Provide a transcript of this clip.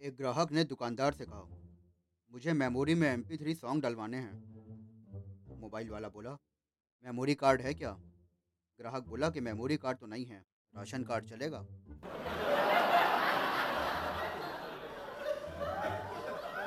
एक ग्राहक ने दुकानदार से कहा, मुझे मेमोरी में एम पी थ्री सॉन्ग डलवाने हैं। मोबाइल वाला बोला, मेमोरी कार्ड है क्या? ग्राहक बोला कि मेमोरी कार्ड तो नहीं है, राशन कार्ड चलेगा।